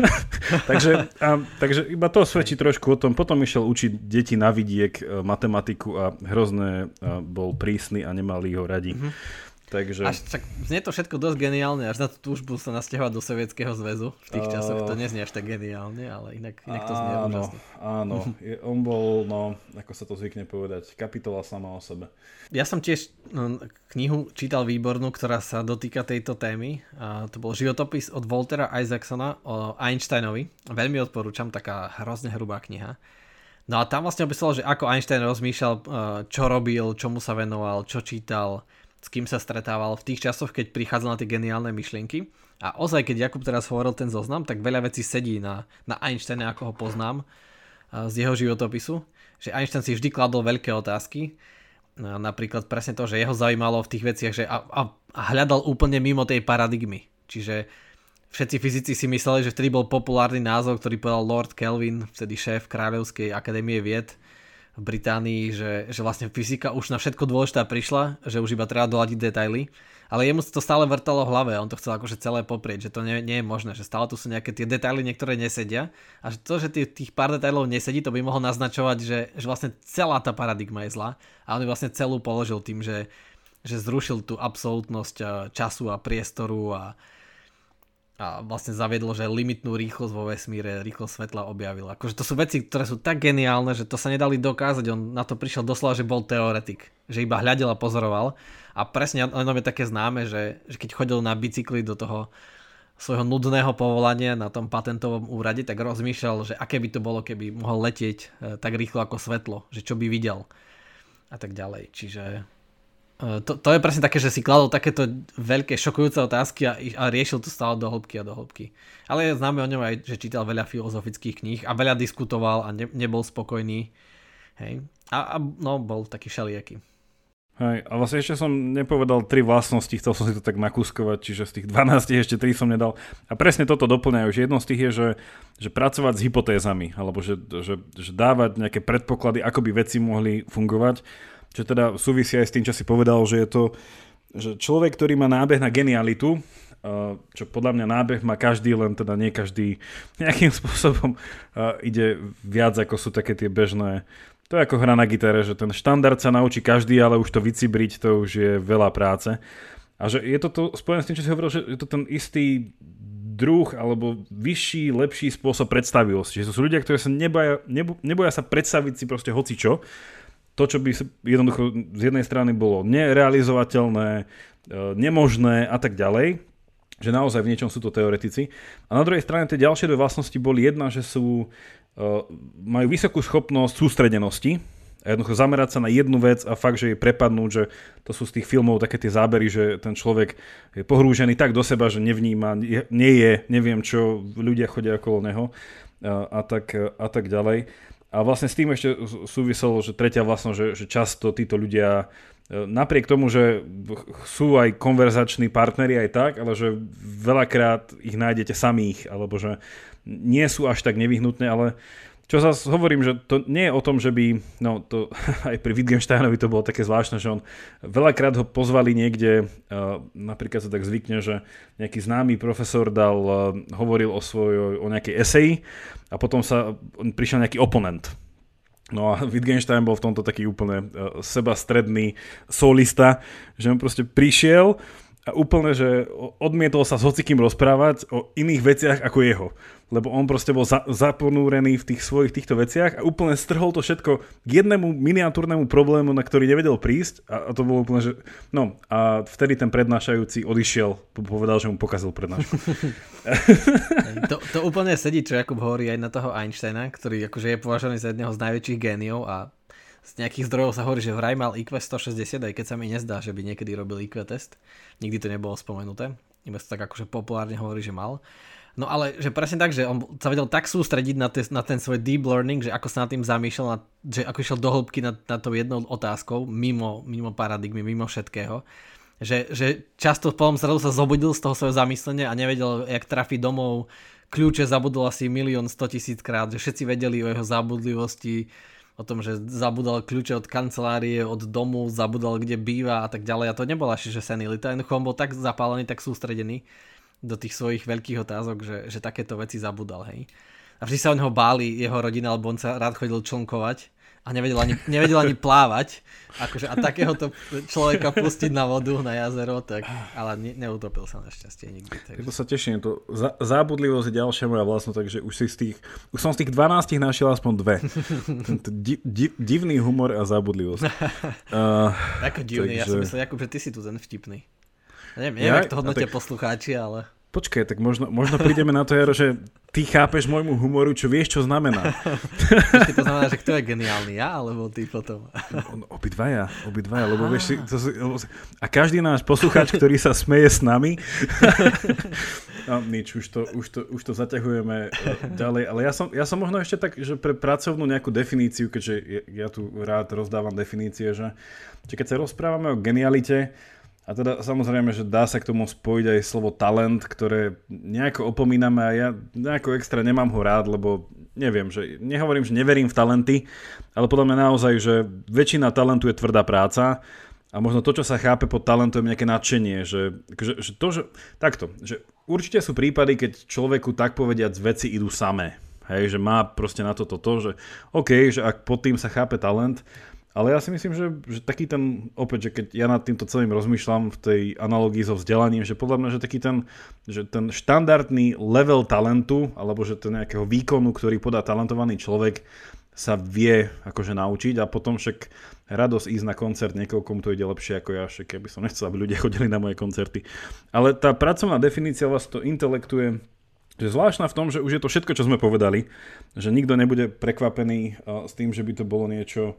*laughs* takže, a, takže iba to svedčí trošku o tom. Potom išiel učiť deti na vidiek e, matematiku a hrozné a bol prísny a nemali ho radi. Mm-hmm. Takže... Až však znie to všetko dosť geniálne, až na tú túžbu sa nasťahovať do Sovietskeho zväzu. V tých uh... časoch to neznie až tak geniálne, ale inak, inak to znie áno, úžasne. Áno, *laughs* je, on bol, no, ako sa to zvykne povedať, kapitola sama o sebe. Ja som tiež no, knihu čítal výbornú, ktorá sa dotýka tejto témy. A to bol životopis od Voltera Isaacsona o Einsteinovi. Veľmi odporúčam, taká hrozne hrubá kniha. No a tam vlastne opisoval, že ako Einstein rozmýšľal, uh, čo robil, čomu sa venoval, čo čítal, s kým sa stretával v tých časoch, keď prichádzal na tie geniálne myšlienky. A ozaj, keď Jakub teraz hovoril ten zoznam, tak veľa vecí sedí na, na Einsteine, ako ho poznám z jeho životopisu. Že Einstein si vždy kladol veľké otázky. Napríklad presne to, že jeho zaujímalo v tých veciach, že a, a, a hľadal úplne mimo tej paradigmy. Čiže všetci fyzici si mysleli, že vtedy bol populárny názov, ktorý povedal Lord Kelvin, vtedy šéf Kráľovskej akadémie vied, v Británii, že, že vlastne fyzika už na všetko dôležitá prišla, že už iba treba doľadiť detaily, ale jemu to stále vrtalo v hlave, on to chcel akože celé poprieť, že to nie, nie je možné, že stále tu sú nejaké tie detaily, niektoré nesedia. A že to, že tých, tých pár detailov nesedí, to by mohol naznačovať, že, že vlastne celá tá paradigma je zlá. A on vlastne celú položil tým, že, že zrušil tú absolútnosť eh, času a priestoru a, a vlastne zaviedlo, že limitnú rýchlosť vo vesmíre, rýchlosť svetla objavil. Akože to sú veci, ktoré sú tak geniálne, že to sa nedali dokázať. On na to prišiel doslova, že bol teoretik. Že iba hľadel a pozoroval. A presne len je také známe, že, že keď chodil na bicykli do toho svojho nudného povolania na tom patentovom úrade, tak rozmýšľal, že aké by to bolo, keby mohol letieť e, tak rýchlo ako svetlo, že čo by videl a tak ďalej. Čiže to, to je presne také, že si kladol takéto veľké šokujúce otázky a, a riešil to stále do hĺbky a do hĺbky. Ale známe o ňom aj, že čítal veľa filozofických kníh a veľa diskutoval a ne, nebol spokojný. Hej. A, a no, bol taký šaliaký. Hej, a vlastne ešte som nepovedal tri vlastnosti, chcel som si to tak nakúskovať, čiže z tých 12 *laughs* ešte tri som nedal. A presne toto doplňajú, že jedno z tých je, že, že pracovať s hypotézami, alebo že, že, že dávať nejaké predpoklady, ako by veci mohli fungovať čo teda súvisí aj s tým, čo si povedal, že je to že človek, ktorý má nábeh na genialitu, čo podľa mňa nábeh má každý, len teda nie každý *laughs* nejakým spôsobom ide viac ako sú také tie bežné to je ako hra na gitare, že ten štandard sa naučí každý, ale už to vycibriť, to už je veľa práce. A že je to, to spojené s tým, čo si hovoril, že je to ten istý druh alebo vyšší, lepší spôsob predstavivosti. Že to sú ľudia, ktorí sa neboja, nebo, neboja sa predstaviť si proste hocičo to, čo by jednoducho z jednej strany bolo nerealizovateľné, e, nemožné a tak ďalej, že naozaj v niečom sú to teoretici. A na druhej strane tie ďalšie dve vlastnosti boli jedna, že sú majú vysokú schopnosť sústredenosti, a jednoducho zamerať sa na jednu vec a fakt, že jej prepadnúť, že to sú z tých filmov také tie zábery, že ten človek je pohrúžený tak do seba, že nevníma, nie je, neviem čo, ľudia chodia okolo neho a, a, tak, a tak ďalej. A vlastne s tým ešte súviselo, že tretia vlastnosť, že, že často títo ľudia e, napriek tomu, že sú aj konverzační partneri aj tak, ale že veľakrát ich nájdete samých, alebo že nie sú až tak nevyhnutné, ale čo zase hovorím, že to nie je o tom, že by, no to *laughs* aj pri Wittgensteinovi to bolo také zvláštne, že on veľakrát ho pozvali niekde, uh, napríklad sa tak zvykne, že nejaký známy profesor dal, uh, hovoril o svojoj, o nejakej eseji a potom sa prišiel nejaký oponent. No a *laughs* Wittgenstein bol v tomto taký úplne uh, sebastredný solista, že on proste prišiel a úplne, že odmietol sa s hocikým rozprávať o iných veciach ako jeho. Lebo on proste bol za, zaponúrený v tých svojich týchto veciach a úplne strhol to všetko k jednému miniatúrnemu problému, na ktorý nevedel prísť a, a to bolo úplne, že... No a vtedy ten prednášajúci odišiel, povedal, že mu pokazil prednášku. to, to úplne sedí, čo Jakub hovorí aj na toho Einsteina, ktorý akože je považovaný za jedného z najväčších géniov a z nejakých zdrojov sa hovorí, že vraj mal IQ 160, aj keď sa mi nezdá, že by niekedy robil IQ test. Nikdy to nebolo spomenuté. Iba sa tak akože populárne hovorí, že mal. No ale že presne tak, že on sa vedel tak sústrediť na, te, na ten svoj deep learning, že ako sa nad tým zamýšľal, na, že ako išiel do hĺbky nad, nad tou jednou otázkou, mimo, mimo paradigmy, mimo všetkého, že, že často potom zrazu sa zobudil z toho svojho zamyslenia a nevedel, jak trafiť domov, kľúče zabudol asi milión sto tisíc krát, že všetci vedeli o jeho zabudlivosti, o tom, že zabudal kľúče od kancelárie, od domu, zabudal kde býva a tak ďalej. A to nebola že senilita, jednoducho on bol tak zapálený, tak sústredený do tých svojich veľkých otázok, že, že takéto veci zabudal, hej. A vždy sa o neho báli jeho rodina, lebo on sa rád chodil člnkovať a nevedel ani, nevedel ani plávať. Akože, a takéhoto človeka pustiť na vodu, na jazero, tak, ale ne, neutopil sa našťastie nikdy. Takže. To sa teším, to za, zábudlivosť je ďalšia moja vlastnosť, takže už, si z tých, už som z tých 12 našiel aspoň dve. *laughs* Tento di, di, divný humor a zábudlivosť. Uh, *laughs* Ako divný, takže... ja som myslel, Jakub, že ty si tu ten vtipný. Neviem, neviem, ja, jak to hodnotia tak... poslucháči, ale... Počkaj, tak možno, možno prídeme na to, Jaro, že ty chápeš môjmu humoru, čo vieš, čo znamená. Počkej, to znamená, že kto je geniálny, ja alebo ty potom? No, obidvaja, obidvaja, lebo vieš, to, a každý náš poslucháč, ktorý sa smeje s nami, *laughs* no, nič, už to, už, to, už to zaťahujeme e, ďalej, ale ja som, ja som možno ešte tak, že pre pracovnú nejakú definíciu, keďže ja, ja tu rád rozdávam definície, že, že keď sa rozprávame o genialite, a teda samozrejme, že dá sa k tomu spojiť aj slovo talent, ktoré nejako opomíname a ja nejako extra nemám ho rád, lebo neviem, že nehovorím, že neverím v talenty, ale podľa mňa naozaj, že väčšina talentu je tvrdá práca a možno to, čo sa chápe pod talentom je nejaké nadšenie, že, že, že to, že takto, že určite sú prípady, keď človeku tak povediať veci idú samé. Hej, že má proste na toto to, že OK, že ak pod tým sa chápe talent, ale ja si myslím, že, že taký ten, opäť, že keď ja nad týmto celým rozmýšľam v tej analógii so vzdelaním, že podľa mňa, že taký ten, že ten štandardný level talentu, alebo že ten nejakého výkonu, ktorý podá talentovaný človek, sa vie akože naučiť a potom však radosť ísť na koncert niekoho, komu to ide lepšie ako ja, však keby som nechcel, aby ľudia *laughs* chodili na moje koncerty. Ale tá pracovná definícia vás to intelektuje že zvláštna v tom, že už je to všetko, čo sme povedali, že nikto nebude prekvapený s tým, že by to bolo niečo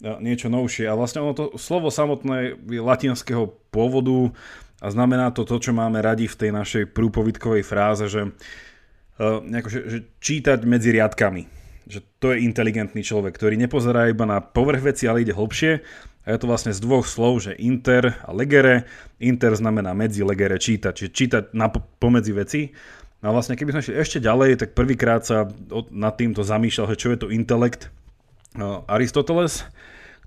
niečo novšie. A vlastne ono to slovo samotné je latinského pôvodu a znamená to to, čo máme radi v tej našej prúpovidkovej fráze, že, uh, nejako, že, že čítať medzi riadkami. Že to je inteligentný človek, ktorý nepozerá iba na povrch veci, ale ide hlbšie. A je to vlastne z dvoch slov, že inter a legere. Inter znamená medzi, legere čítať, čiže čítať na, pomedzi veci. No a vlastne keby sme šli ešte ďalej, tak prvýkrát sa nad týmto zamýšľal, že čo je to intelekt. Aristoteles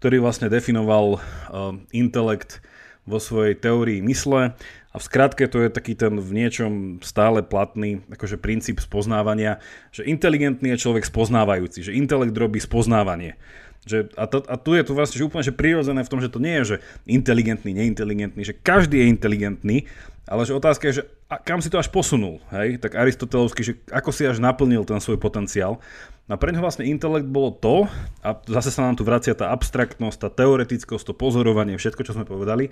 ktorý vlastne definoval uh, intelekt vo svojej teórii mysle a v skratke to je taký ten v niečom stále platný akože princíp spoznávania, že inteligentný je človek spoznávajúci, že intelekt robí spoznávanie. Že, a, to, a tu je to vlastne že úplne že prirodzené v tom, že to nie je, že inteligentný, neinteligentný, že každý je inteligentný, ale že otázka je, že a kam si to až posunul, hej? Tak Aristotelovský, že ako si až naplnil ten svoj potenciál. A pre ňo vlastne intelekt bolo to, a zase sa nám tu vracia tá abstraktnosť, tá teoretickosť, to pozorovanie, všetko, čo sme povedali,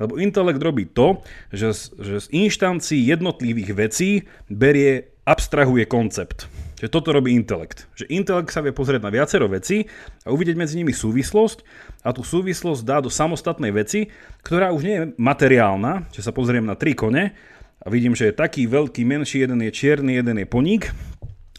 lebo intelekt robí to, že z, že z inštancií jednotlivých vecí berie, abstrahuje koncept. Že toto robí intelekt. Že intelekt sa vie pozrieť na viacero veci a uvidieť medzi nimi súvislosť a tú súvislosť dá do samostatnej veci, ktorá už nie je materiálna, že sa pozriem na tri kone a vidím, že je taký veľký, menší, jeden je čierny, jeden je poník,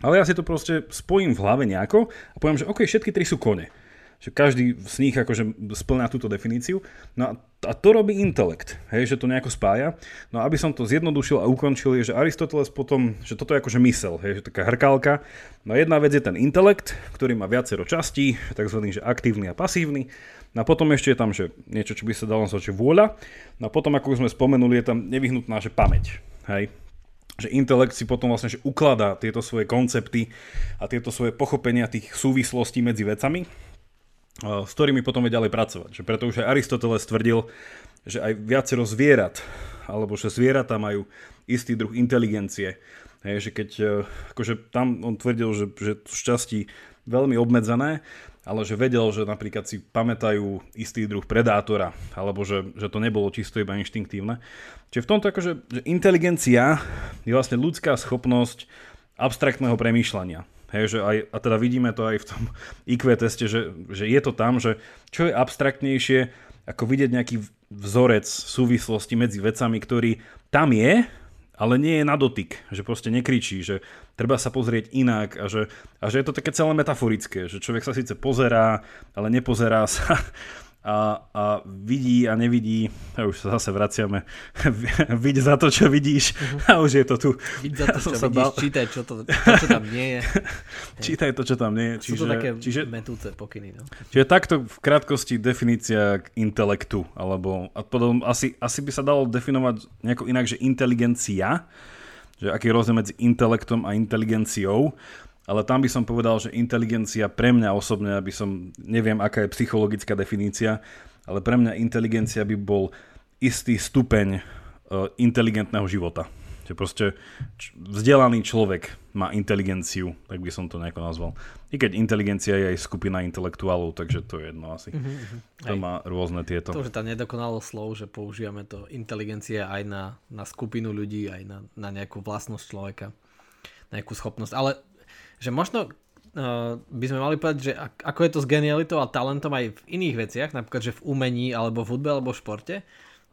ale ja si to proste spojím v hlave nejako a poviem, že OK, všetky tri sú kone že každý z nich akože splňa túto definíciu. No a, a to robí intelekt, hej, že to nejako spája. No a aby som to zjednodušil a ukončil, je, že Aristoteles potom, že toto je akože mysel, hej, že taká hrkálka. No jedna vec je ten intelekt, ktorý má viacero častí, tzv. že aktívny a pasívny. No a potom ešte je tam, že niečo, čo by sa dalo nazvať, že vôľa. No a potom, ako sme spomenuli, je tam nevyhnutná, že pamäť. Hej, že intelekt si potom vlastne že ukladá tieto svoje koncepty a tieto svoje pochopenia tých súvislostí medzi vecami s ktorými potom je ďalej pracovať. Že preto už aj Aristoteles tvrdil, že aj viacero zvierat, alebo že zvieratá majú istý druh inteligencie. Hej, že keď, e, akože tam on tvrdil, že, že šťastí veľmi obmedzené, ale že vedel, že napríklad si pamätajú istý druh predátora, alebo že, že to nebolo čisto iba inštinktívne. Čiže v tomto akože, že inteligencia je vlastne ľudská schopnosť abstraktného premýšľania. Hej, že aj, a teda vidíme to aj v tom *laughs* IQ teste, že, že je to tam, že čo je abstraktnejšie, ako vidieť nejaký vzorec súvislosti medzi vecami, ktorý tam je, ale nie je na dotyk, že proste nekričí, že treba sa pozrieť inak a že, a že je to také celé metaforické, že človek sa síce pozerá, ale nepozerá *laughs* sa a, a vidí a nevidí, a už sa zase vraciame, *laughs* vidí za to, čo vidíš a už je to tu. Vidí za to, čo ja vidíš, bal... čítaj, čo, to, to, čo tam nie je. *laughs* čítaj to, čo tam nie je. Čiže, Sú to také čiže, metúce pokyny. No? Čiže takto v krátkosti definícia intelektu, alebo a potom asi, asi by sa dalo definovať nejako inak, že inteligencia, že aký je rozdiel medzi intelektom a inteligenciou ale tam by som povedal, že inteligencia pre mňa osobne, aby som, neviem aká je psychologická definícia, ale pre mňa inteligencia by bol istý stupeň uh, inteligentného života. Že proste vzdelaný človek má inteligenciu, tak by som to nejako nazval. I keď inteligencia je aj skupina intelektuálov, takže to je jedno asi. Mm-hmm. To aj. má rôzne tieto. To, že tá nedokonalo slov, že používame to inteligencia aj na, na skupinu ľudí, aj na, na nejakú vlastnosť človeka, nejakú schopnosť. Ale že možno uh, by sme mali povedať, že ako je to s genialitou a talentom aj v iných veciach, napríklad, že v umení, alebo v hudbe, alebo v športe,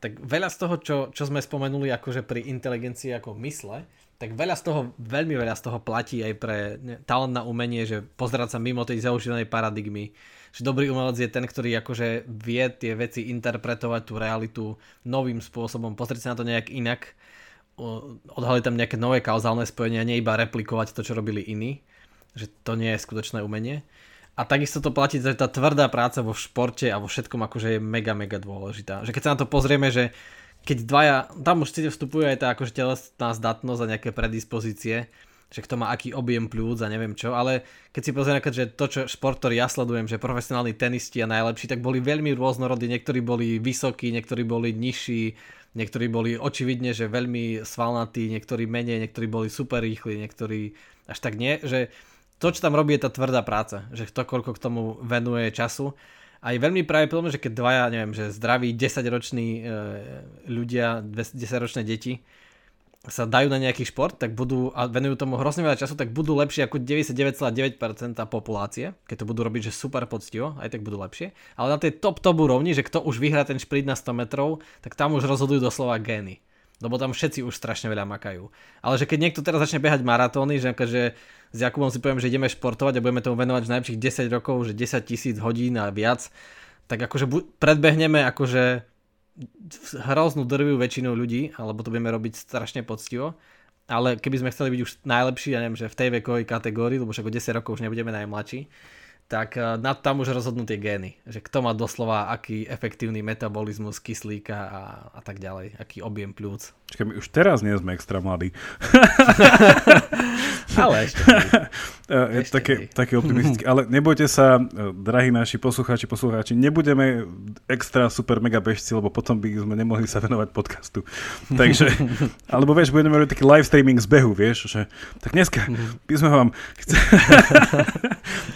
tak veľa z toho, čo, čo sme spomenuli akože pri inteligencii ako mysle, tak veľa z toho, veľmi veľa z toho platí aj pre talent na umenie, že pozerať sa mimo tej zaužívanej paradigmy, že dobrý umelec je ten, ktorý akože vie tie veci interpretovať tú realitu novým spôsobom, pozrieť sa na to nejak inak, odhaliť tam nejaké nové kauzálne spojenia, nie iba replikovať to, čo robili iní že to nie je skutočné umenie. A takisto to platí, že tá tvrdá práca vo športe a vo všetkom akože je mega, mega dôležitá. Že keď sa na to pozrieme, že keď dvaja, tam už vstupuje aj tá akože telesná zdatnosť a nejaké predispozície, že kto má aký objem plúc a neviem čo, ale keď si pozrieme, že to, čo športori ja sledujem, že profesionálni tenisti a najlepší, tak boli veľmi rôznorodí, niektorí boli vysokí, niektorí boli nižší, niektorí boli očividne, že veľmi svalnatí, niektorí menej, niektorí boli super rýchli, niektorí až tak nie, že to, čo tam robí, je tá tvrdá práca, že to, koľko k tomu venuje času. A je veľmi pravdepodobné, že keď dvaja, neviem, že zdraví 10-roční e, ľudia, 10-ročné deti sa dajú na nejaký šport, tak budú a venujú tomu hrozne veľa času, tak budú lepšie ako 99,9% populácie, keď to budú robiť, že super poctivo, aj tak budú lepšie. Ale na tej top top úrovni, že kto už vyhrá ten šprint na 100 metrov, tak tam už rozhodujú doslova gény. Lebo tam všetci už strašne veľa makajú. Ale že keď niekto teraz začne behať maratóny, že akože s Jakubom si poviem, že ideme športovať a budeme tomu venovať v najlepších 10 rokov, že 10 tisíc hodín a viac, tak akože predbehneme akože hroznú drvivú väčšinu ľudí, alebo to budeme robiť strašne poctivo. Ale keby sme chceli byť už najlepší, ja neviem, že v tej vekovej kategórii, lebo však o 10 rokov už nebudeme najmladší, tak eh, na tam už rozhodnú tie gény. Že kto má doslova aký efektívny metabolizmus kyslíka a, a tak ďalej, aký objem plúc. Čakaj, my už teraz nie sme extra mladí. *laughs* Ale ešte. *laughs* je ešte také, také optimistické. *laughs* Ale nebojte sa, eh, drahí naši poslucháči, poslucháči, nebudeme extra super mega bežci, lebo potom by sme nemohli sa venovať podcastu. Takže, alebo vieš, budeme robiť taký live streaming z behu, vieš, že tak dneska mhm. by sme vám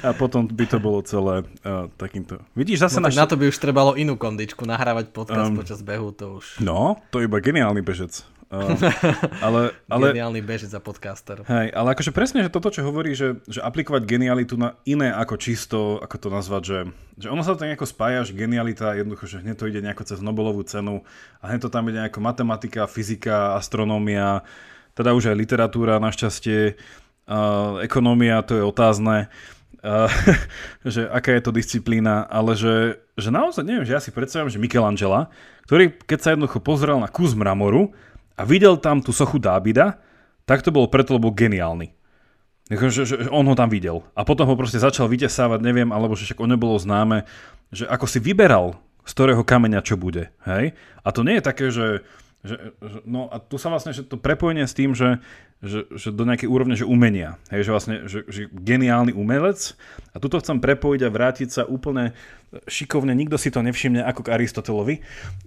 a potom by to bolo celé uh, takýmto. Vidíš, zase no, naš... na to by už trebalo inú kondičku, nahrávať podcast um, počas behu, to už... No, to je iba geniálny bežec. Uh, *laughs* ale, ale, Geniálny bežec za podcaster. Hej, ale akože presne, že toto, čo hovorí, že, že aplikovať genialitu na iné ako čisto, ako to nazvať, že, že ono sa to nejako spája, že genialita jednoducho, že hneď to ide nejako cez Nobelovú cenu a hneď to tam ide nejako matematika, fyzika, astronómia, teda už aj literatúra našťastie, uh, ekonomia, to je otázne, *laughs* že aká je to disciplína, ale že, že naozaj neviem, že ja si predstavím, že Michelangela, ktorý keď sa jednoducho pozrel na kus mramoru, a videl tam tú sochu Dábida, tak to bolo preto, lebo geniálny. Že, že, že on ho tam videl. A potom ho proste začal vytesávať, neviem, alebo že však o nebolo známe, že ako si vyberal, z ktorého kameňa čo bude. Hej? A to nie je také, že, že, že no a tu sa vlastne že to prepojenie s tým, že, že, že do nejakej úrovne, že umenia. Hej, že vlastne, že, že geniálny umelec. A tuto chcem prepojiť a vrátiť sa úplne šikovne, nikto si to nevšimne ako k Aristotelovi,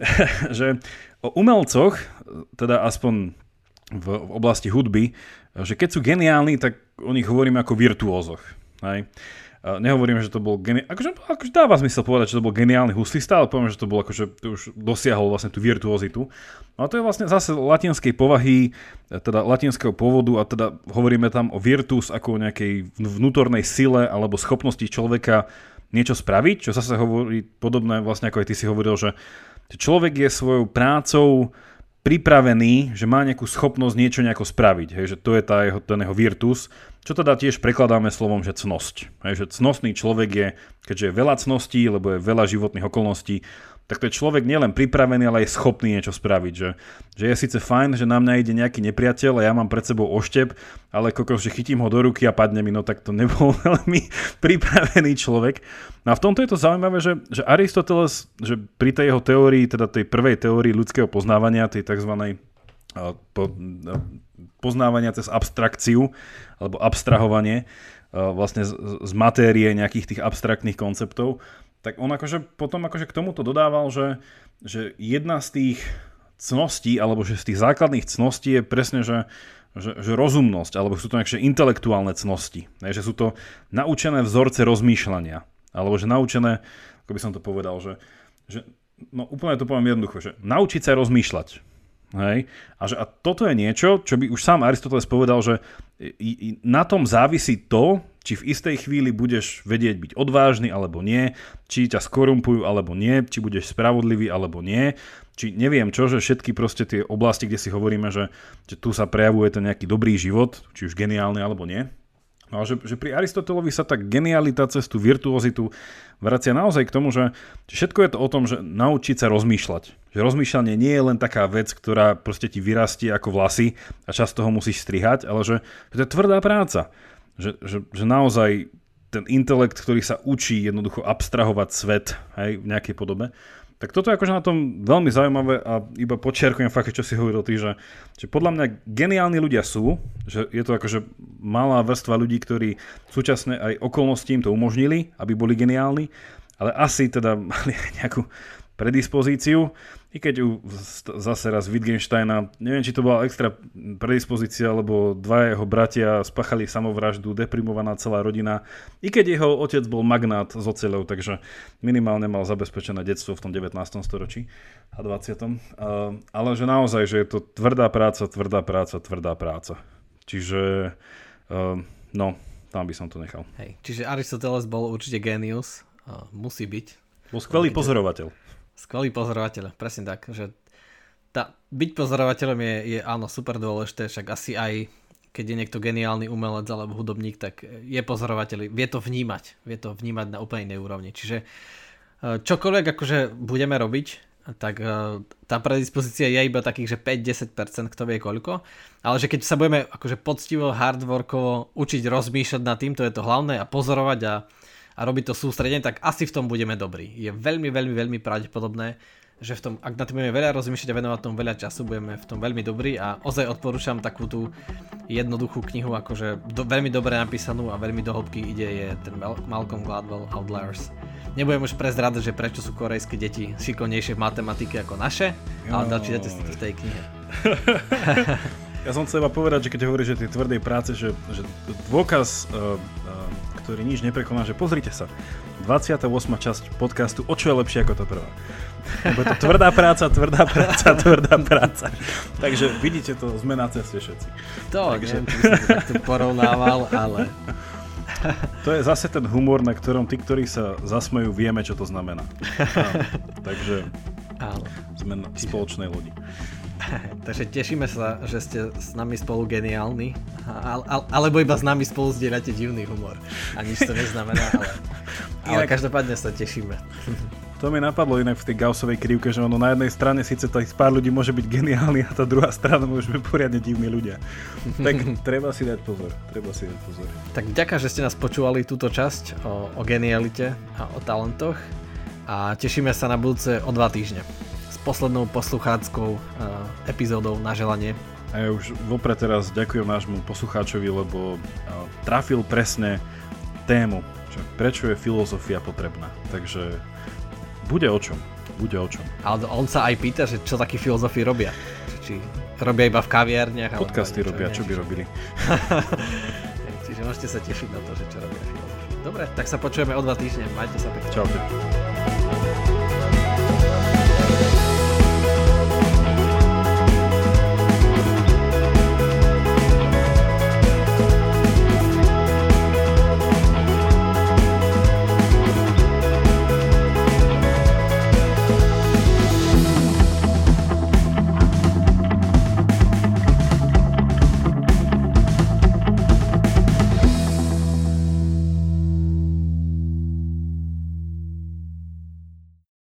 *laughs* že o umelcoch, teda aspoň v, v oblasti hudby, že keď sú geniálni, tak o nich hovoríme ako virtuózoch. Hej. Nehovorím, že to bol geniálny, akože, akože dáva zmysel povedať, že to bol geniálny huslista, ale poviem, že to bol akože, to už dosiahol vlastne tú virtuozitu. No a to je vlastne zase latinskej povahy, teda latinského pôvodu a teda hovoríme tam o virtus ako o nejakej vnútornej sile alebo schopnosti človeka niečo spraviť, čo zase hovorí podobné vlastne ako aj ty si hovoril, že človek je svojou prácou pripravený, že má nejakú schopnosť niečo nejako spraviť, hej, že to je tá jeho, ten jeho virtus, čo teda tiež prekladáme slovom, že cnosť. Hej, že cnostný človek je, keďže je veľa cností, lebo je veľa životných okolností, tak to je človek nielen pripravený, ale aj schopný niečo spraviť. Že, že je síce fajn, že na mňa ide nejaký nepriateľ a ja mám pred sebou oštep, ale kokos, že chytím ho do ruky a padne mi, no tak to nebol *laughs* veľmi pripravený človek. No a v tomto je to zaujímavé, že, že Aristoteles, že pri tej jeho teórii, teda tej prvej teórii ľudského poznávania, tej tzv. Po, poznávania cez abstrakciu alebo abstrahovanie vlastne z, z matérie nejakých tých abstraktných konceptov, tak on akože potom akože k tomuto dodával, že, že jedna z tých cností, alebo že z tých základných cností je presne, že, že, že rozumnosť, alebo sú to nejaké intelektuálne cnosti. Ne, že sú to naučené vzorce rozmýšľania. Alebo že naučené, ako by som to povedal, že, že no úplne to poviem jednoducho, že naučiť sa rozmýšľať. Hej? A, že, a toto je niečo, čo by už sám Aristoteles povedal, že na tom závisí to, či v istej chvíli budeš vedieť byť odvážny alebo nie, či ťa skorumpujú alebo nie, či budeš spravodlivý alebo nie, či neviem čo, že všetky proste tie oblasti, kde si hovoríme, že, že tu sa prejavuje ten nejaký dobrý život, či už geniálny alebo nie. No a že, že pri Aristotelovi sa tá genialita cez tú virtuozitu vracia naozaj k tomu, že, všetko je to o tom, že naučiť sa rozmýšľať. Že rozmýšľanie nie je len taká vec, ktorá proste ti vyrastie ako vlasy a často ho musíš strihať, ale že, že to je tvrdá práca že, že, že naozaj ten intelekt, ktorý sa učí jednoducho abstrahovať svet hej, v nejakej podobe, tak toto je akože na tom veľmi zaujímavé a iba počiarkujem fakt, čo si hovoril ty, že, že podľa mňa geniálni ľudia sú, že je to akože malá vrstva ľudí, ktorí súčasne aj okolnosti im to umožnili, aby boli geniálni, ale asi teda mali *laughs* nejakú predispozíciu i keď u zase raz Wittgensteina, neviem, či to bola extra predispozícia, lebo dva jeho bratia spáchali samovraždu, deprimovaná celá rodina, i keď jeho otec bol magnát z oceľov, takže minimálne mal zabezpečené detstvo v tom 19. storočí a 20. ale že naozaj, že je to tvrdá práca, tvrdá práca, tvrdá práca. Čiže, no, tam by som to nechal. Hej, čiže Aristoteles bol určite genius, musí byť. Bol skvelý pozorovateľ. Skvelý pozorovateľ, presne tak. Že tá, byť pozorovateľom je, je áno super dôležité, však asi aj keď je niekto geniálny umelec alebo hudobník, tak je pozorovateľ, vie to vnímať, vie to vnímať na úplne inej úrovni. Čiže e, čokoľvek akože budeme robiť, tak e, tá predispozícia je iba takých, že 5-10%, kto vie koľko, ale že keď sa budeme akože poctivo, hardworkovo učiť rozmýšľať nad tým, to je to hlavné a pozorovať a a robiť to sústredenie, tak asi v tom budeme dobrí. Je veľmi, veľmi, veľmi pravdepodobné, že v tom, ak na tým budeme veľa rozmýšľať a venovať tomu veľa času, budeme v tom veľmi dobrí a ozaj odporúčam takú tú jednoduchú knihu, akože do, veľmi dobre napísanú a veľmi do ide je ten Malcolm Gladwell Outliers. Nebudem už prezrádať, že prečo sú korejské deti šikovnejšie v matematike ako naše, ale čítate si to v tej knihe. *laughs* ja som chcel iba povedať, že keď hovoríš, že tej tvrdej práce, že, že dôkaz uh, ktorý nič neprekoná, že pozrite sa, 28. časť podcastu, o čo je lepšie ako to prvá. Lebo to tvrdá práca, tvrdá práca, tvrdá práca. Takže vidíte to, sme na ceste všetci. To, Takže... neviem, či som to takto porovnával, ale... To je zase ten humor, na ktorom tí, ktorí sa zasmejú, vieme, čo to znamená. Takže Áno. sme na spoločnej lodi. *laughs* Takže tešíme sa, že ste s nami spolu geniálni, alebo iba s nami spolu zdieľate divný humor. A nič to neznamená, ale, *laughs* ale každopádne sa tešíme. To mi napadlo inak v tej Gaussovej krivke, že ono na jednej strane síce tých pár ľudí môže byť geniálny a tá druhá strana môže byť poriadne divní ľudia. Tak *laughs* treba si dať pozor, treba si dať pozor. Tak ďakujem, že ste nás počúvali túto časť o, o genialite a o talentoch a tešíme sa na budúce o dva týždne poslednou poslucháckou uh, epizódou na želanie. A ja už vopred teraz ďakujem nášmu poslucháčovi, lebo uh, trafil presne tému, že prečo je filozofia potrebná. Takže bude o čom. Bude o čom. Ale on sa aj pýta, že čo takí filozofi robia. Či robia iba v kaviarniach. Podcasty robia, čo by robili. *laughs* Čiže môžete sa tešiť na to, že čo robia filozofi. Dobre, tak sa počujeme o dva týždne. Majte sa pekne. Čaute.